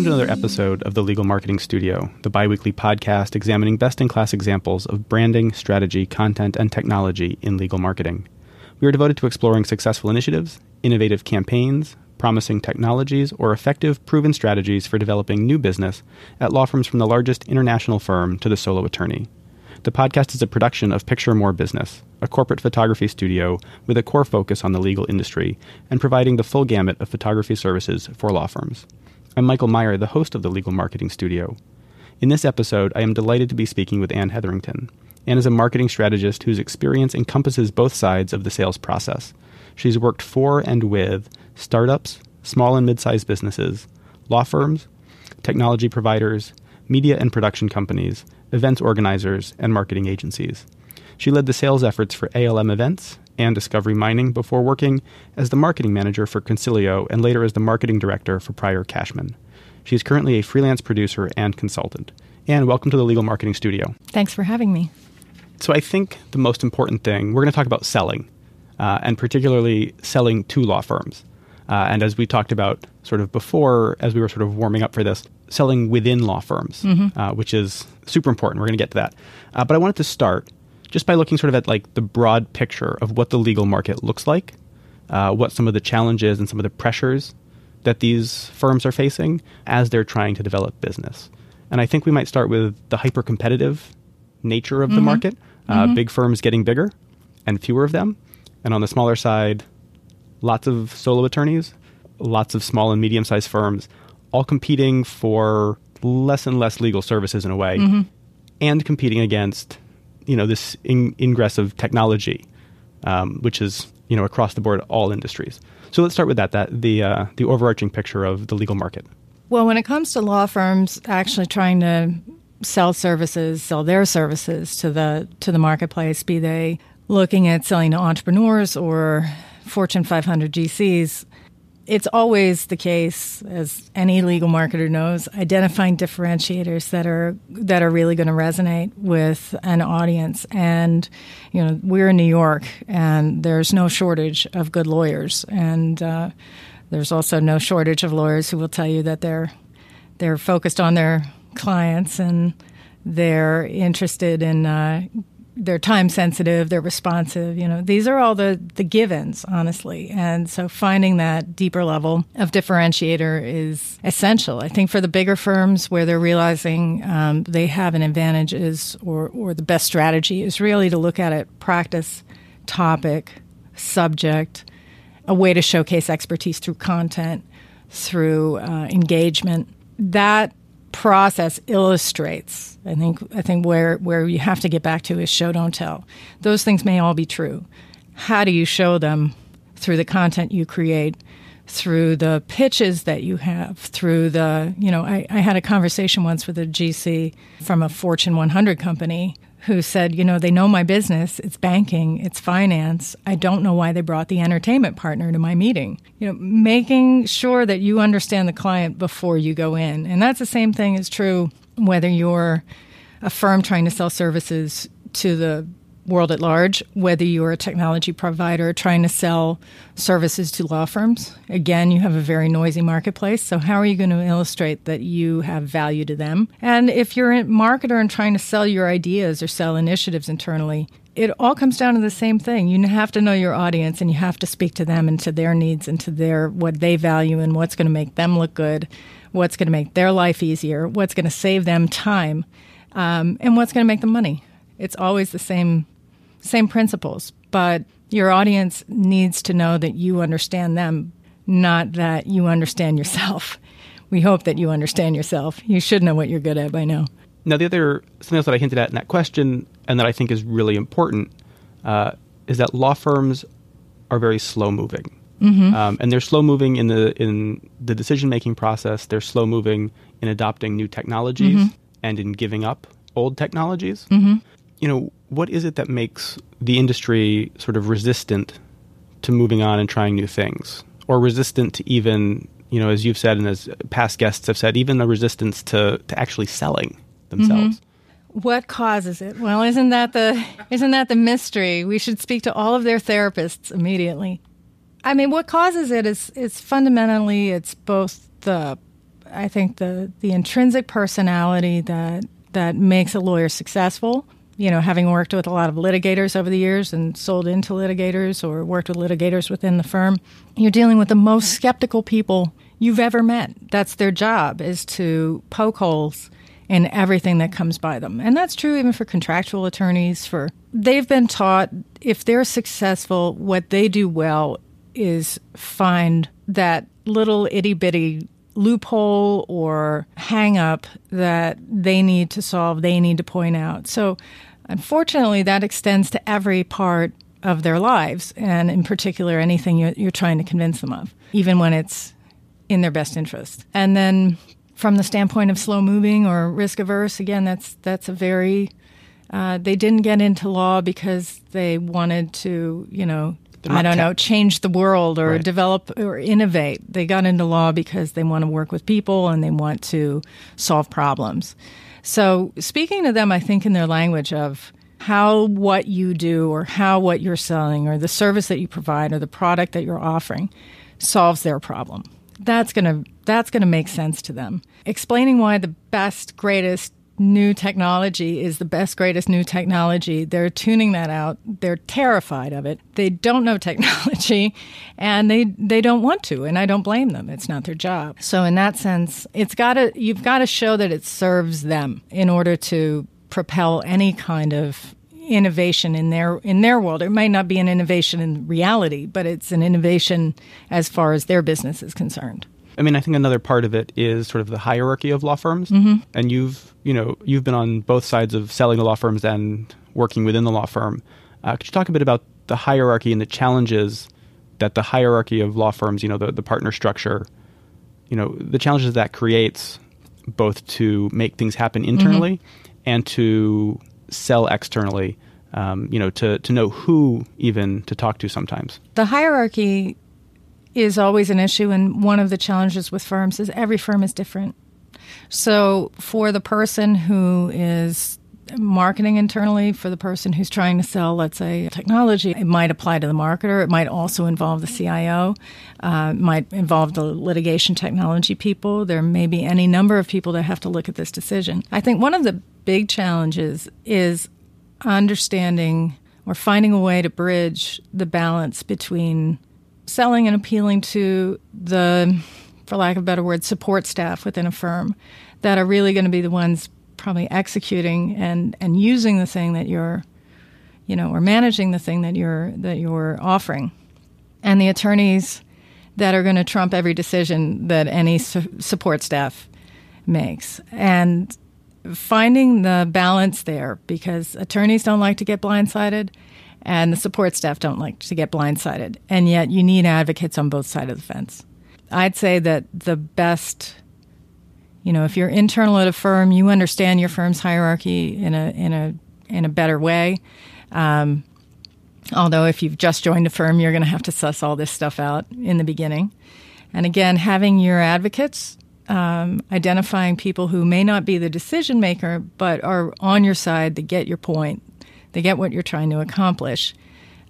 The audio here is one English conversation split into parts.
Welcome to another episode of the Legal Marketing Studio, the biweekly podcast examining best in class examples of branding, strategy, content, and technology in legal marketing. We are devoted to exploring successful initiatives, innovative campaigns, promising technologies, or effective, proven strategies for developing new business at law firms from the largest international firm to the solo attorney. The podcast is a production of Picture More Business, a corporate photography studio with a core focus on the legal industry and providing the full gamut of photography services for law firms. I'm Michael Meyer, the host of the Legal Marketing Studio. In this episode, I am delighted to be speaking with Anne Hetherington. Anne is a marketing strategist whose experience encompasses both sides of the sales process. She's worked for and with startups, small and mid sized businesses, law firms, technology providers, media and production companies, events organizers, and marketing agencies. She led the sales efforts for ALM Events and Discovery Mining before working as the marketing manager for Consilio and later as the marketing director for Pryor Cashman. She is currently a freelance producer and consultant. And welcome to the Legal Marketing Studio. Thanks for having me. So, I think the most important thing, we're going to talk about selling, uh, and particularly selling to law firms. Uh, and as we talked about sort of before, as we were sort of warming up for this, selling within law firms, mm-hmm. uh, which is super important. We're going to get to that. Uh, but I wanted to start just by looking sort of at like the broad picture of what the legal market looks like, uh, what some of the challenges and some of the pressures that these firms are facing as they're trying to develop business. And I think we might start with the hyper competitive nature of mm-hmm. the market. Uh, mm-hmm. Big firms getting bigger and fewer of them. And on the smaller side, lots of solo attorneys, lots of small and medium sized firms, all competing for less and less legal services in a way, mm-hmm. and competing against you know this in- ingress of technology, um, which is you know across the board all industries. So let's start with that. That the uh, the overarching picture of the legal market. Well, when it comes to law firms actually trying to sell services, sell their services to the to the marketplace, be they looking at selling to entrepreneurs or Fortune 500 GCs, it's always the case, as any legal marketer knows, identifying differentiators that are that are really going to resonate with an audience. And you know, we're in New York, and there's no shortage of good lawyers, and uh, there's also no shortage of lawyers who will tell you that they're they're focused on their clients and they're interested in uh, they're time sensitive, they're responsive. You know, these are all the the givens, honestly. And so finding that deeper level of differentiator is essential. I think for the bigger firms where they're realizing um, they have an advantage is, or or the best strategy is really to look at it practice, topic, subject, a way to showcase expertise through content, through uh, engagement. That process illustrates. I think I think where where you have to get back to is show don't tell. Those things may all be true. How do you show them through the content you create, through the pitches that you have, through the you know I, I had a conversation once with a GC from a Fortune 100 company who said, you know, they know my business, it's banking, it's finance. I don't know why they brought the entertainment partner to my meeting. You know, making sure that you understand the client before you go in. And that's the same thing is true whether you're a firm trying to sell services to the world at large, whether you're a technology provider trying to sell services to law firms. Again, you have a very noisy marketplace. So, how are you going to illustrate that you have value to them? And if you're a marketer and trying to sell your ideas or sell initiatives internally, it all comes down to the same thing. You have to know your audience and you have to speak to them and to their needs and to their what they value and what's going to make them look good, what's going to make their life easier, what's going to save them time, um, and what's going to make them money. It's always the same same principles, but your audience needs to know that you understand them, not that you understand yourself. We hope that you understand yourself. You should know what you're good at by now. Now, the other something else that I hinted at in that question, and that I think is really important, uh, is that law firms are very slow moving, mm-hmm. um, and they're slow moving in the in the decision making process. They're slow moving in adopting new technologies mm-hmm. and in giving up old technologies. Mm-hmm you know, what is it that makes the industry sort of resistant to moving on and trying new things, or resistant to even, you know, as you've said and as past guests have said, even the resistance to to actually selling themselves? Mm-hmm. What causes it? Well, isn't that the isn't that the mystery? We should speak to all of their therapists immediately. I mean, what causes it is is fundamentally it's both the I think the the intrinsic personality that that makes a lawyer successful. You know, having worked with a lot of litigators over the years and sold into litigators or worked with litigators within the firm, you're dealing with the most skeptical people you've ever met. That's their job is to poke holes in everything that comes by them. And that's true even for contractual attorneys for they've been taught if they're successful, what they do well is find that little itty bitty loophole or hang up that they need to solve, they need to point out. So, unfortunately, that extends to every part of their lives, and in particular, anything you're, you're trying to convince them of, even when it's in their best interest. And then, from the standpoint of slow moving or risk averse, again, that's that's a very uh, they didn't get into law because they wanted to, you know, I don't know, change the world or right. develop or innovate. They got into law because they want to work with people and they want to solve problems. So, speaking to them, I think in their language of how what you do or how what you're selling or the service that you provide or the product that you're offering solves their problem. That's going to that's going to make sense to them. Explaining why the best, greatest, new technology is the best, greatest new technology. They're tuning that out. They're terrified of it. They don't know technology and they, they don't want to, and I don't blame them. It's not their job. So in that sense, it's gotta, you've got to show that it serves them in order to propel any kind of innovation in their in their world. It might not be an innovation in reality, but it's an innovation as far as their business is concerned. I mean, I think another part of it is sort of the hierarchy of law firms, mm-hmm. and you've you know you've been on both sides of selling the law firms and working within the law firm. Uh, could you talk a bit about the hierarchy and the challenges that the hierarchy of law firms, you know, the, the partner structure, you know, the challenges that creates both to make things happen internally mm-hmm. and to sell externally. Um, you know, to to know who even to talk to sometimes. The hierarchy is always an issue. And one of the challenges with firms is every firm is different. So for the person who is marketing internally, for the person who's trying to sell, let's say, technology, it might apply to the marketer. It might also involve the CIO. Uh, might involve the litigation technology people. There may be any number of people that have to look at this decision. I think one of the big challenges is understanding or finding a way to bridge the balance between selling and appealing to the, for lack of a better word, support staff within a firm that are really going to be the ones probably executing and, and using the thing that you're, you know, or managing the thing that you're that you're offering, and the attorneys that are going to trump every decision that any su- support staff makes, and finding the balance there because attorneys don't like to get blindsided and the support staff don't like to get blindsided. And yet you need advocates on both sides of the fence. I'd say that the best, you know, if you're internal at a firm, you understand your firm's hierarchy in a in a in a better way. Um, although if you've just joined a firm, you're going to have to suss all this stuff out in the beginning. And again, having your advocates, um, identifying people who may not be the decision maker, but are on your side to get your point, they get what you're trying to accomplish.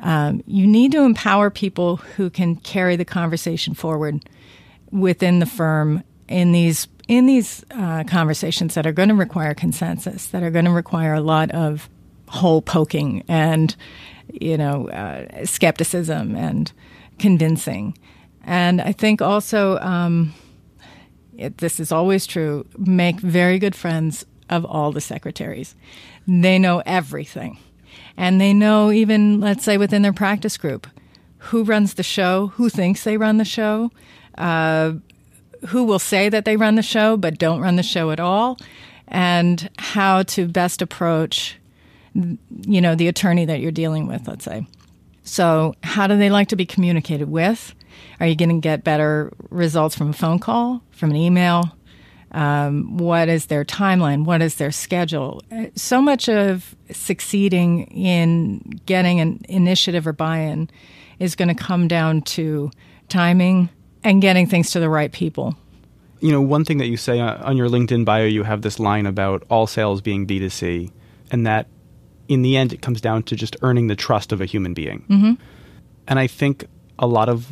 Um, you need to empower people who can carry the conversation forward within the firm in these in these uh, conversations that are going to require consensus, that are going to require a lot of hole poking and you know uh, skepticism and convincing. And I think also um, it, this is always true. Make very good friends of all the secretaries. They know everything and they know even let's say within their practice group who runs the show, who thinks they run the show, uh, who will say that they run the show but don't run the show at all, and how to best approach, you know, the attorney that you're dealing with. Let's say. So, how do they like to be communicated with? Are you going to get better results from a phone call, from an email, um, what is their timeline? What is their schedule? So much of succeeding in getting an initiative or buy in is going to come down to timing and getting things to the right people. You know, one thing that you say on your LinkedIn bio, you have this line about all sales being B2C, and that in the end, it comes down to just earning the trust of a human being. Mm-hmm. And I think a lot of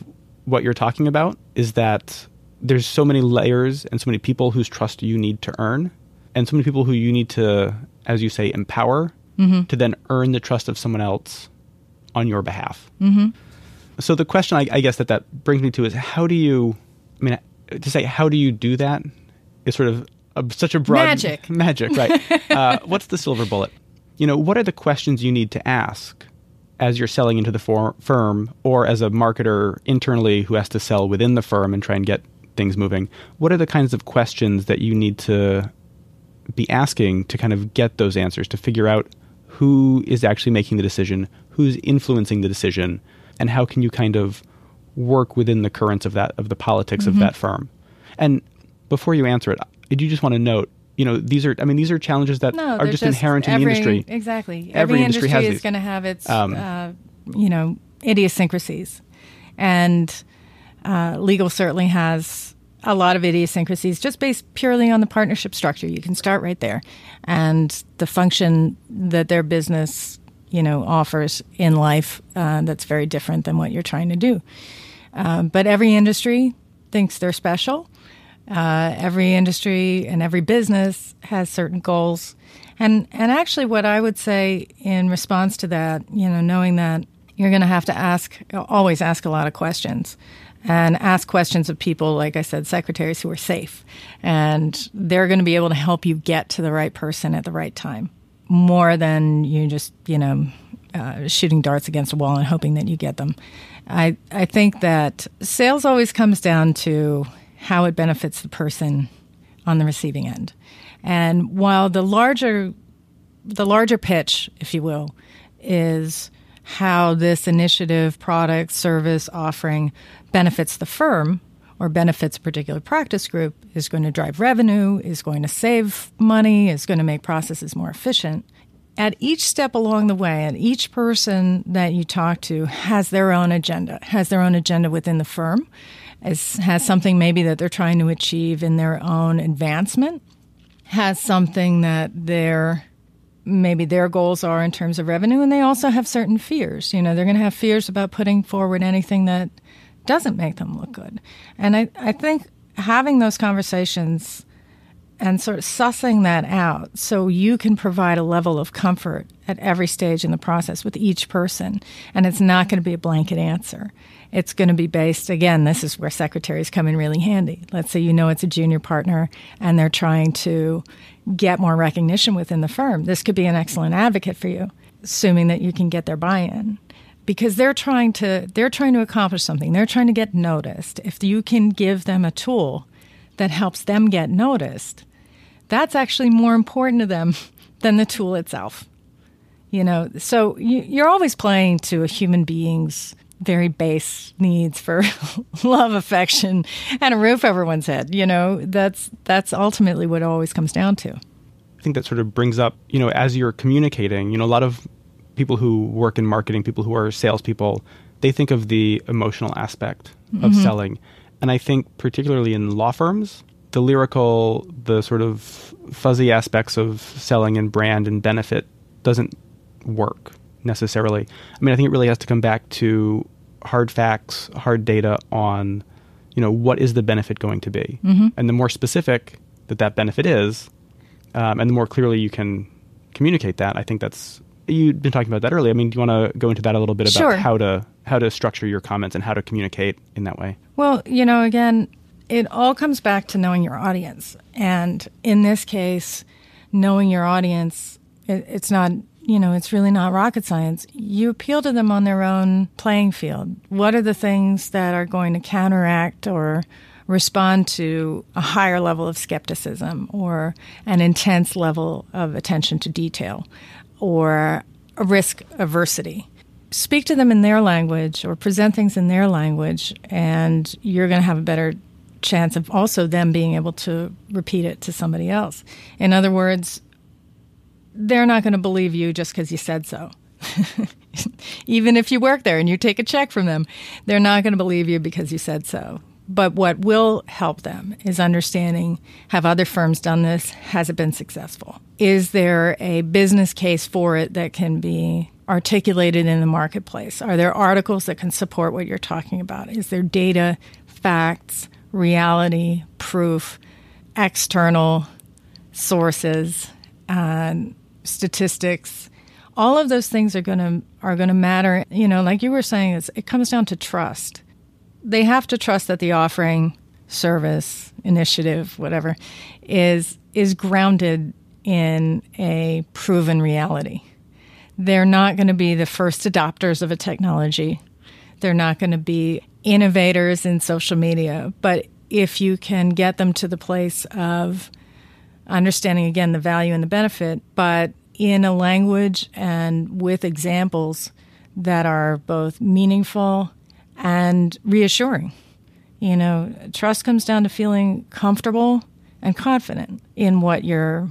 what you're talking about is that there's so many layers and so many people whose trust you need to earn, and so many people who you need to, as you say, empower Mm-hmm. to then earn the trust of someone else on your behalf. Mm-hmm. So the question I, I guess that that brings me to is how do you, I mean, to say how do you do that is sort of a, such a broad Magic. Magic, right? uh, what's the silver bullet? You know, what are the questions you need to ask as you're selling into the for- firm, or as a marketer internally who has to sell within the firm and try and get things moving? What are the kinds of questions that you need to be asking to kind of get those answers to figure out who is actually making the decision, who's influencing the decision, and how can you kind of work within the currents of that of the politics Mm-hmm. of that firm. And before you answer it, I do just want to note, you know, these are I mean these are challenges that No, are they're just, inherent in the industry. Exactly. Every industry has is going to have its, Um, uh, you know, idiosyncrasies, and uh, legal certainly has a lot of idiosyncrasies, just based purely on the partnership structure. You can start right there, and the function that their business, you know, offers in life uh, that's very different than what you're trying to do. Um, but every industry thinks they're special. Uh, every industry and every business has certain goals, and and actually, what I would say in response to that, you know, knowing that you're going to have to ask, always ask a lot of questions, and ask questions of people, like I said, secretaries who are safe, and they're going to be able to help you get to the right person at the right time, more than you just you know uh, shooting darts against a wall and hoping that you get them. I I think that sales always comes down to how it benefits the person on the receiving end. And while the larger the larger pitch, if you will, is how this initiative, product, service, offering benefits the firm or benefits a particular practice group, is going to drive revenue, is going to save money, is going to make processes more efficient. At each step along the way, and each person that you talk to has their own agenda, has their own agenda within the firm, is, has something maybe that they're trying to achieve in their own advancement, has something that they're maybe their goals are in terms of revenue, and they also have certain fears. You know, they're going to have fears about putting forward anything that doesn't make them look good. And I, I think having those conversations and sort of sussing that out so you can provide a level of comfort at every stage in the process with each person. And it's not going to be a blanket answer. It's going to be based, again, this is where secretaries come in really handy. Let's say you know it's a junior partner and they're trying to get more recognition within the firm. This could be an excellent advocate for you, assuming that you can get their buy in. Because they're trying to they're trying to accomplish something. They're trying to get noticed. If you can give them a tool that helps them get noticed, that's actually more important to them than the tool itself. You know, so you, you're always playing to a human being's very base needs for love, affection, and a roof over one's head. You know, that's that's ultimately what it always comes down to. I think that sort of brings up, you know, as you're communicating, you know, a lot of people who work in marketing, people who are salespeople, they think of the emotional aspect of selling. And I think, particularly in law firms, the lyrical, the sort of fuzzy aspects of selling and brand and benefit doesn't work necessarily. I mean, I think it really has to come back to hard facts, hard data on, you know, what is the benefit going to be, and the more specific that that benefit is, um, and the more clearly you can communicate that, I think that's you've been talking about that earlier. I mean, do you want to go into that a little bit about Sure. how to how to structure your comments and how to communicate in that way? Well, you know, again, it all comes back to knowing your audience. And in this case, knowing your audience, it, it's not, you know, it's really not rocket science. You appeal to them on their own playing field. What are the things that are going to counteract or respond to a higher level of skepticism or an intense level of attention to detail or risk aversity? speak to them in their language or present things in their language, and you're going to have a better chance of also them being able to repeat it to somebody else. In other words, they're not going to believe you just because you said so. Even if you work there and you take a check from them, they're not going to believe you because you said so. But what will help them is understanding have other firms done this? Has it been successful? Is there a business case for it that can be articulated in the marketplace? Are there articles that can support what you're talking about? Is there data, facts, reality proof, external sources, and statistics. All of those things are going to are going to matter. You know, like you were saying, it comes down to trust. They have to trust that the offering, service, initiative, whatever, is is grounded in a proven reality. They're not going to be the first adopters of a technology. They're not going to be innovators in social media. But if you can get them to the place of understanding, again, the value and the benefit, but in a language and with examples that are both meaningful and reassuring. You know, trust comes down to feeling comfortable and confident in what you're,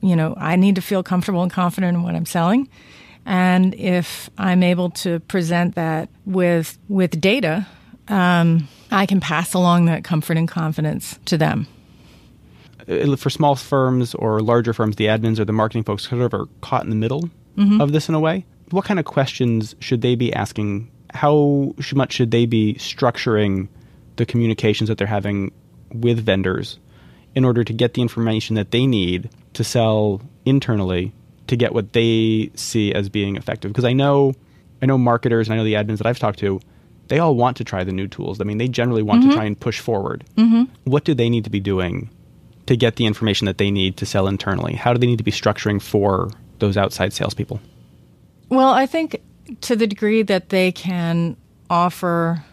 you know, I need to feel comfortable and confident in what I'm selling. And if I'm able to present that with with data, um, I can pass along that comfort and confidence to them. Uh, for small firms or larger firms, the admins or the marketing folks sort of are caught in the middle mm-hmm. of this in a way. What kind of questions should they be asking? How much should they be structuring the communications that they're having with vendors in order to get the information that they need to sell internally to get what they see as being effective. Because I know, I know marketers and I know the admins that I've talked to, they all want to try the new tools. I mean, they generally want mm-hmm. to try and push forward. Mm-hmm. What do they need to be doing to get the information that they need to sell internally? How do they need to be structuring for those outside salespeople? Well, I think to the degree that they can offer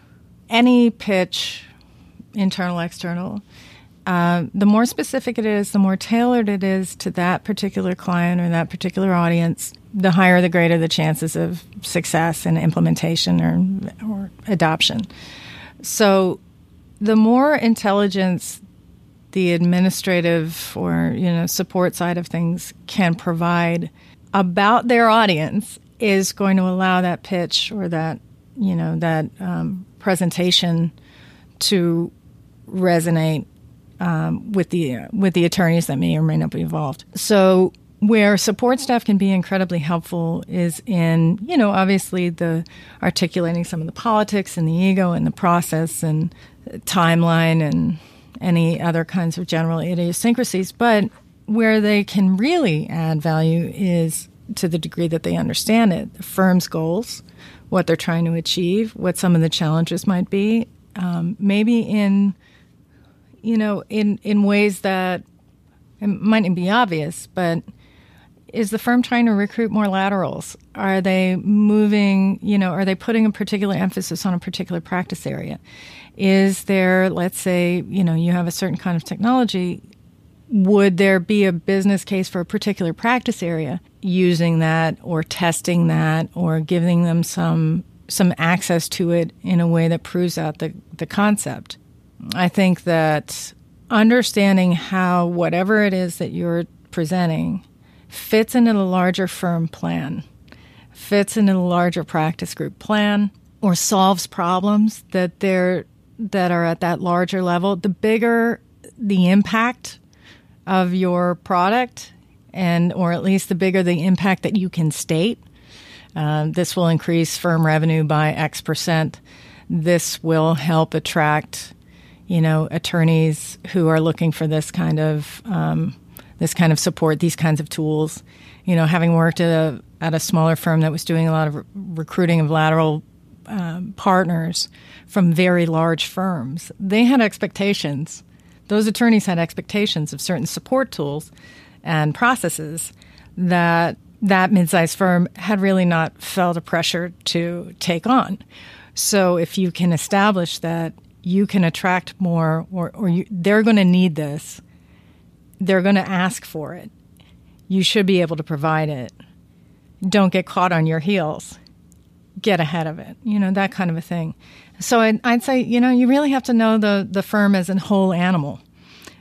any pitch, internal, external, uh, the more specific it is, the more tailored it is to that particular client or that particular audience, the higher, the greater the chances of success and implementation or, or adoption. So, the more intelligence the administrative or you know support side of things can provide about their audience is going to allow that pitch or that you know that um, presentation to resonate um, with the with the attorneys that may or may not be involved. So where support staff can be incredibly helpful is in you know obviously the articulating some of the politics and the ego and the process and timeline and any other kinds of general idiosyncrasies, but where they can really add value is to the degree that they understand it, the firm's goals, what they're trying to achieve, what some of the challenges might be, um, maybe in you know, in, in ways that it mightn't be obvious, but is the firm trying to recruit more laterals? Are they moving, you know, are they putting a particular emphasis on a particular practice area? Is there, let's say, you know, you have a certain kind of technology, would there be a business case for a particular practice area using that or testing that or giving them some some access to it in a way that proves out the, the concept? I think that understanding how whatever it is that you're presenting fits into the larger firm plan, fits into the larger practice group plan, or solves problems that they're that are at that larger level, the bigger the impact of your product, and or at least the bigger the impact that you can state. Uh, this will increase firm revenue by X percent. This will help attract you know, attorneys who are looking for this kind of um, this kind of support, these kinds of tools. You know, having worked at a at a smaller firm that was doing a lot of re- recruiting of lateral um, partners from very large firms, they had expectations. Those attorneys had expectations of certain support tools and processes that that mid-sized firm had really not felt a pressure to take on. So if you can establish that you can attract more, or, or you, they're going to need this. They're going to ask for it. You should be able to provide it. Don't get caught on your heels. Get ahead of it. You know, that kind of a thing. So I'd, I'd say, you know, you really have to know the, the firm as a whole animal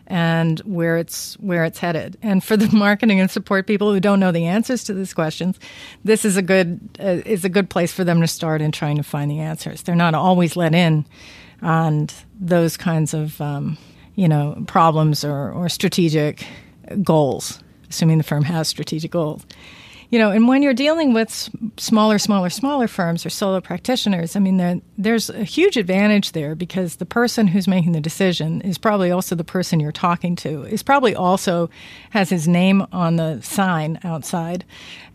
and where it's where it's headed. And for the marketing and support people who don't know the answers to these questions, this is a good uh, is a good place for them to start in trying to find the answers. They're not always let in on those kinds of um, you know problems or, or strategic goals, assuming the firm has strategic goals. You know, and when you're dealing with smaller, smaller, smaller firms or solo practitioners, I mean, there's a huge advantage there because the person who's making the decision is probably also the person you're talking to, is probably also has his name on the sign outside.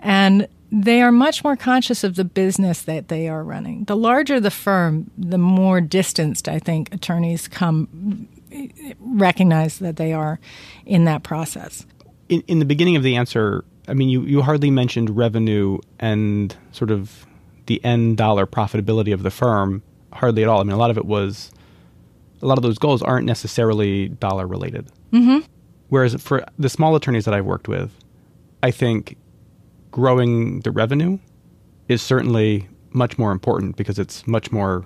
And they are much more conscious of the business that they are running. The larger the firm, the more distanced I think attorneys come eh, eh, recognize that they are in that process. In, in the beginning of the answer, I mean, you, you hardly mentioned revenue and sort of the end dollar profitability of the firm, hardly at all. I mean, a lot of it was, a lot of those goals aren't necessarily dollar related. Mm-hmm. Whereas for the small attorneys that I've worked with, I think growing the revenue is certainly much more important because it's much more,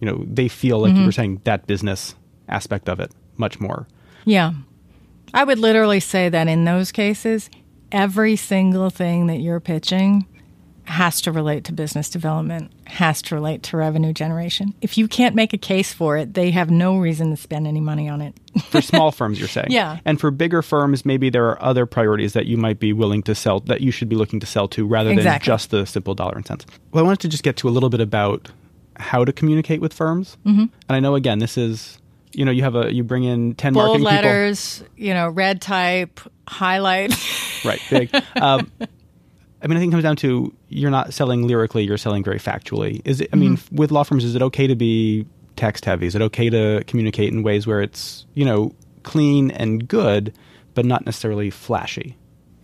you know, they feel like you were saying that business aspect of it much more. Yeah. I would literally say that in those cases, every single thing that you're pitching has to relate to business development, has to relate to revenue generation. If you can't make a case for it, they have no reason to spend any money on it. For small firms, you're saying. Yeah. And for bigger firms, maybe there are other priorities that you might be willing to sell, that you should be looking to sell to rather than Exactly. just the simple dollar and cents. Well, I wanted to just get to a little bit about how to communicate with firms. Mm-hmm. And I know, again, this is, you know, you have a, you bring in 10 Bold marketing people. letters, you know, red type, highlight. Right, big. um, I mean, I think it comes down to you're not selling lyrically; you're selling very factually. Is it? I mean, Mm-hmm. with law firms, is it okay to be text heavy? Is it okay to communicate in ways where it's you know clean and good, but not necessarily flashy?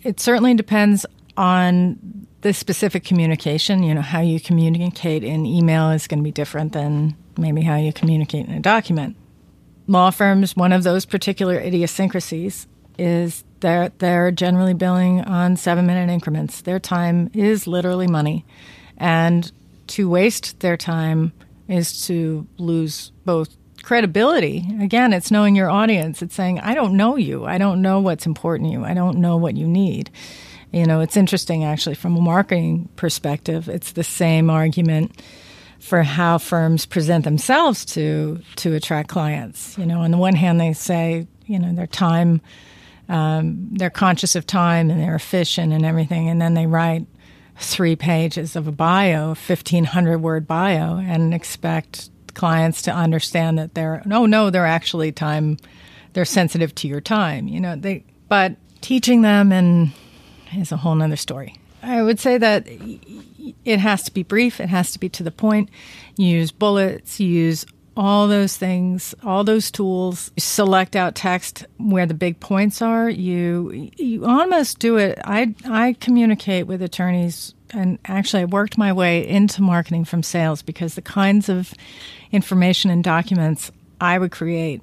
it certainly depends on the specific communication. You know, how you communicate in email is going to be different than maybe how you communicate in a document. Law firms, one of those particular idiosyncrasies is that they're generally billing on seven minute increments. Their time is literally money. And to waste their time is to lose both credibility. Again, it's knowing your audience. It's saying, I don't know you. I don't know what's important to you. I don't know what you need. You know, it's interesting actually from a marketing perspective. It's the same argument for how firms present themselves to to attract clients. You know, on the one hand, they say, you know, their time, um, they're conscious of time and they're efficient and everything, and then they write three pages of a bio, fifteen hundred word bio, and expect clients to understand that they're no, no, they're actually time, they're sensitive to your time. You know, they but teaching them and is a whole nother story. I would say that it has to be brief, it has to be to the point. Use bullets, use all those things, all those tools. Select out text where the big points are. You you almost do it. I I communicate with attorneys and actually I worked my way into marketing from sales because the kinds of information and documents I would create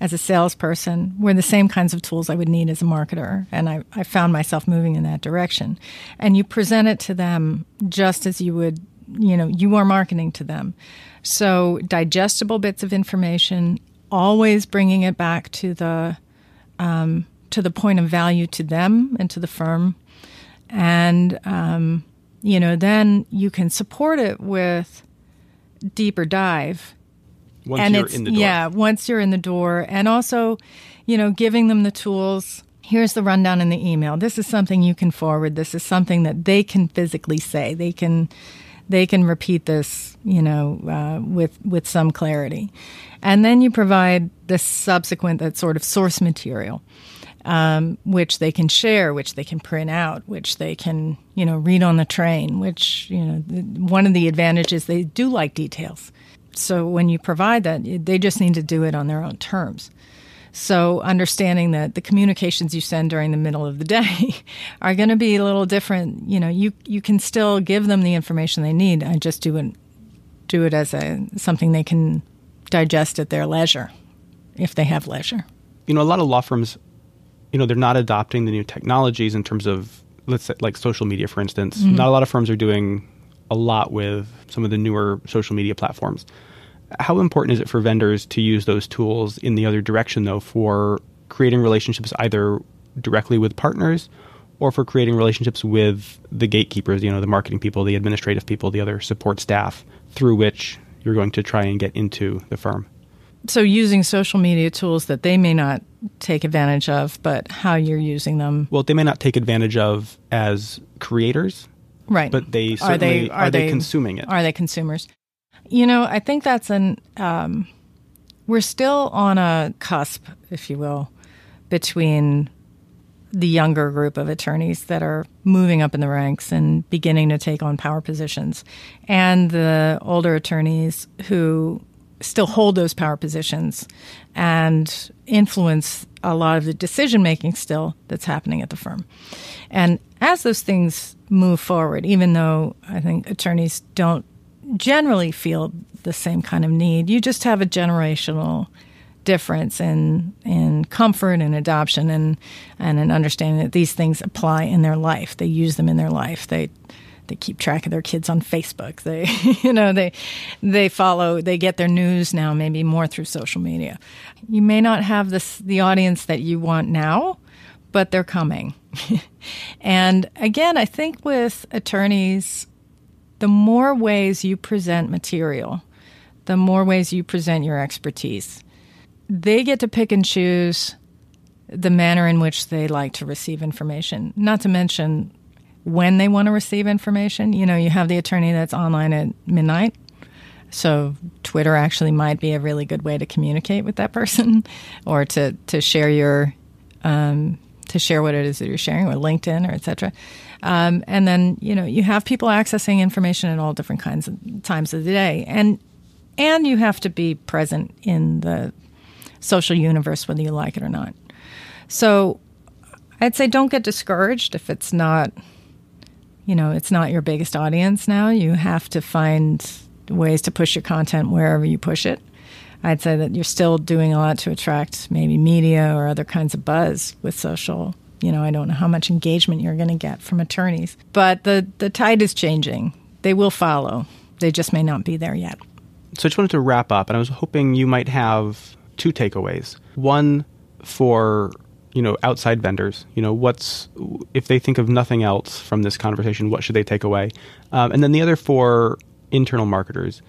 as a salesperson were the same kinds of tools I would need as a marketer. And I, I found myself moving in that direction. And you present it to them just as you would, you know, you are marketing to them. So digestible bits of information, always bringing it back to the um, to the point of value to them and to the firm, and um, you know, then you can support it with deeper dive. Once and you're it's in the door. yeah once you're in the door. And also you know giving them the tools. Here's the rundown in the email. This is something you can forward. This is something that they can physically say. They can they can repeat this you know uh, with with some clarity and then you provide the subsequent that sort of source material um, which they can share, which they can print out, which they can, you know, read on the train. Which, you know, one of the advantages they do like details. So when you provide that, they just need to do it on their own terms. So understanding that the communications you send during the middle of the day are going to be a little different. You know, you you can still give them the information they need. I just do it do it as a something they can digest at their leisure, if they have leisure. you know, a lot of law firms, you know, they're not adopting the new technologies in terms of, let's say, like social media, for instance. Mm-hmm. Not a lot of firms are doing a lot with some of the newer social media platforms. How important is it for vendors to use those tools in the other direction, though, for creating relationships either directly with partners or for creating relationships with the gatekeepers, you know, the marketing people, the administrative people, the other support staff through which you're going to try and get into the firm? so using social media tools that they may not take advantage of, but how you're using them. Well, they may not take advantage of as creators, right? But they certainly are they, are, are they, they consuming it? Are they consumers? You know, I think that's an. Um, we're still on a cusp, if you will, between the younger group of attorneys that are moving up in the ranks and beginning to take on power positions, and the older attorneys who still hold those power positions and influence a lot of the decision making still that's happening at the firm. And as those things move forward, even though I think attorneys don't generally feel the same kind of need, you just have a generational difference in in comfort and adoption and and an understanding that these things apply in their life. They use them in their life. They they keep track of their kids on Facebook. They, you know, they they follow. They get their news now, maybe more through social media. You may not have this the audience that you want now, but they're coming. and again, I think with attorneys, the more ways you present material, the more ways you present your expertise. They get to pick and choose the manner in which they like to receive information. Not to mention when they want to receive information. You know, you have the attorney that's online at midnight. So Twitter actually might be a really good way to communicate with that person or to, to share your um, to share what it is that you're sharing or LinkedIn or etc. Um, and then, you know, you have people accessing information at all different kinds of times of the day. And and you have to be present in the social universe whether you like it or not. So I'd say don't get discouraged if it's not you know, it's not your biggest audience now. You have to find ways to push your content wherever you push it. I'd say that you're still doing a lot to attract maybe media or other kinds of buzz with social. You know, I don't know how much engagement you're going to get from attorneys, but the, the tide is changing. They will follow. They just may not be there yet. So I just wanted to wrap up, and I was hoping you might have two takeaways. One for you know outside vendors you know what's if they think of nothing else from this conversation what should they take away um, and then the other for internal marketers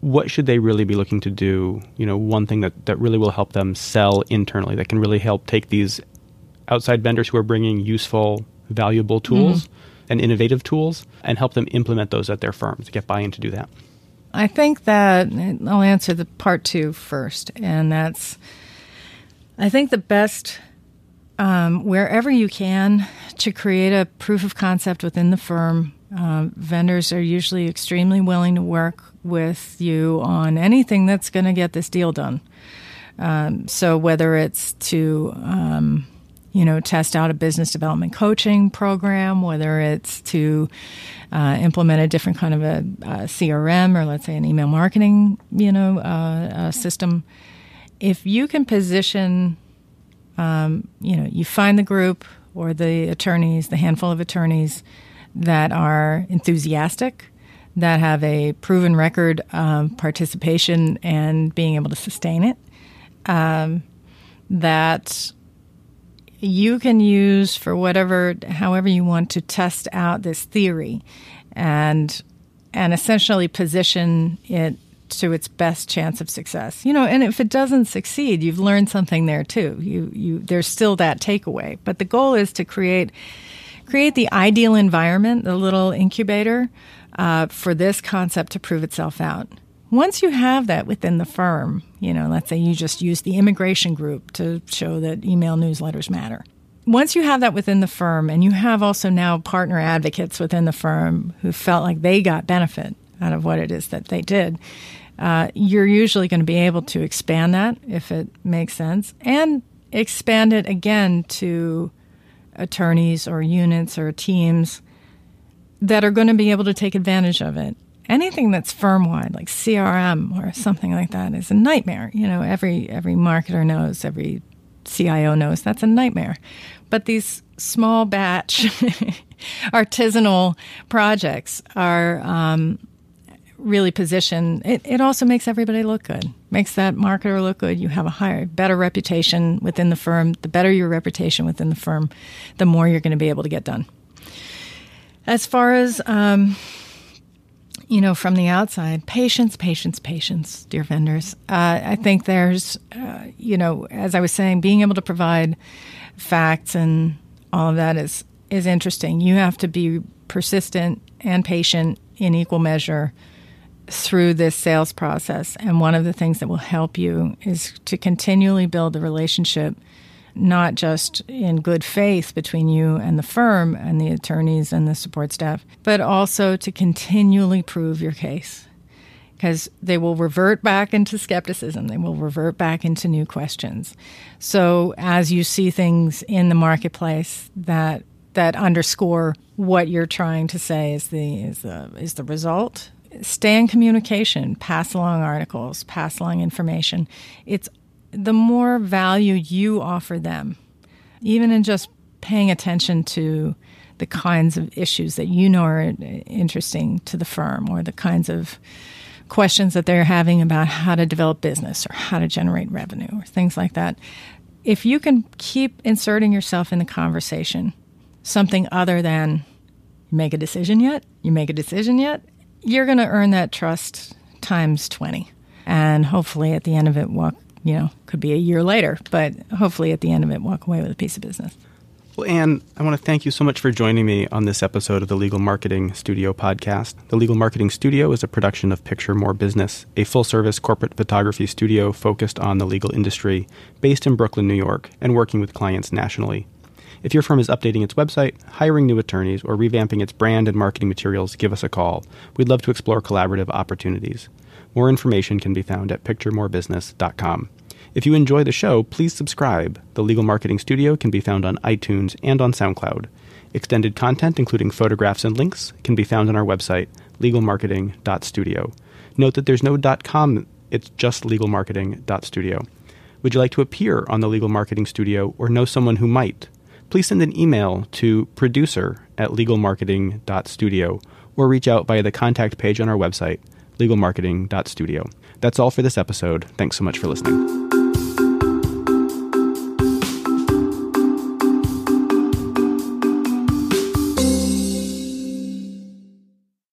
what should they really be looking to do you know one thing that, that really will help them sell internally that can really help take these outside vendors who are bringing useful valuable tools mm-hmm. and innovative tools and help them implement those at their firms to get buy-in to do that i think that i'll answer the part two first and that's i think the best um, wherever you can to create a proof of concept within the firm. Uh, vendors are usually extremely willing to work with you on anything that's going to get this deal done. Um, so whether it's to um, you know test out a business development coaching program, whether it's to uh, implement a different kind of a, a, CRM or let's say an email marketing you know uh, system, if you can position um, you know, you find the group or the attorneys, the handful of attorneys that are enthusiastic, that have a proven record of participation and being able to sustain it, um, that you can use for whatever, however you want to test out this theory, and and essentially position it to its best chance of success. You know, and if it doesn't succeed, you've learned something there too. You you there's still that takeaway. But the goal is to create create the ideal environment, the little incubator, uh, for this concept to prove itself out. Once you have that within the firm, you know, let's say you just use the immigration group to show that email newsletters matter. Once you have that within the firm, and you have also now partner advocates within the firm who felt like they got benefit out of what it is that they did, uh, you're usually going to be able to expand that if it makes sense and expand it again to attorneys or units or teams that are going to be able to take advantage of it. Anything that's firm wide, like CRM or something like that, is a nightmare. You know, every every marketer knows, every CIO knows that's a nightmare. But these small batch artisanal projects are um, really position it, it also makes everybody look good. Makes that marketer look good. You have a higher better reputation within the firm. The better your reputation within the firm the more you're going to be able to get done. As far as um, you know, from the outside, patience, patience, patience, dear vendors. Uh, I think there's, uh, you know, as I was saying, being able to provide facts and all of that is is interesting. You have to be persistent and patient in equal measure through this sales process. And one of the things that will help you is to continually build the relationship not just in good faith between you and the firm and the attorneys and the support staff, but also to continually prove your case. Because they will revert back into skepticism, they will revert back into new questions. So, as you see things in the marketplace that that underscore what you're trying to say is the is the is the result. Stay in communication, pass along articles, pass along information. It's the more value you offer them, even in just paying attention to the kinds of issues that you know are interesting to the firm or the kinds of questions that they're having about how to develop business or how to generate revenue or things like that. If you can keep inserting yourself in the conversation, something other than make a decision yet, you make a decision yet, you're going to earn that trust times 20. And hopefully at the end of it, walk you know, could be a year later, but hopefully at the end of it, walk away with a piece of business. Well, Anne, I want to thank you so much for joining me on this episode of the Legal Marketing Studio podcast. The Legal Marketing Studio is a production of Picture More Business, a full service corporate photography studio focused on the legal industry, based in Brooklyn, New York, and working with clients nationally. If your firm is updating its website, hiring new attorneys, or revamping its brand and marketing materials, give us a call. We'd love to explore collaborative opportunities. More information can be found at picturemorebusiness.com. If you enjoy the show, please subscribe. The Legal Marketing Studio can be found on iTunes and on SoundCloud. Extended content, including photographs and links, can be found on our website, legalmarketing.studio. Note that there's no .com, it's just legalmarketing.studio. Would you like to appear on the Legal Marketing Studio or know someone who might? Please send an email to producer at legalmarketing.studio or reach out via the contact page on our website, legalmarketing.studio. That's all for this episode. Thanks so much for listening.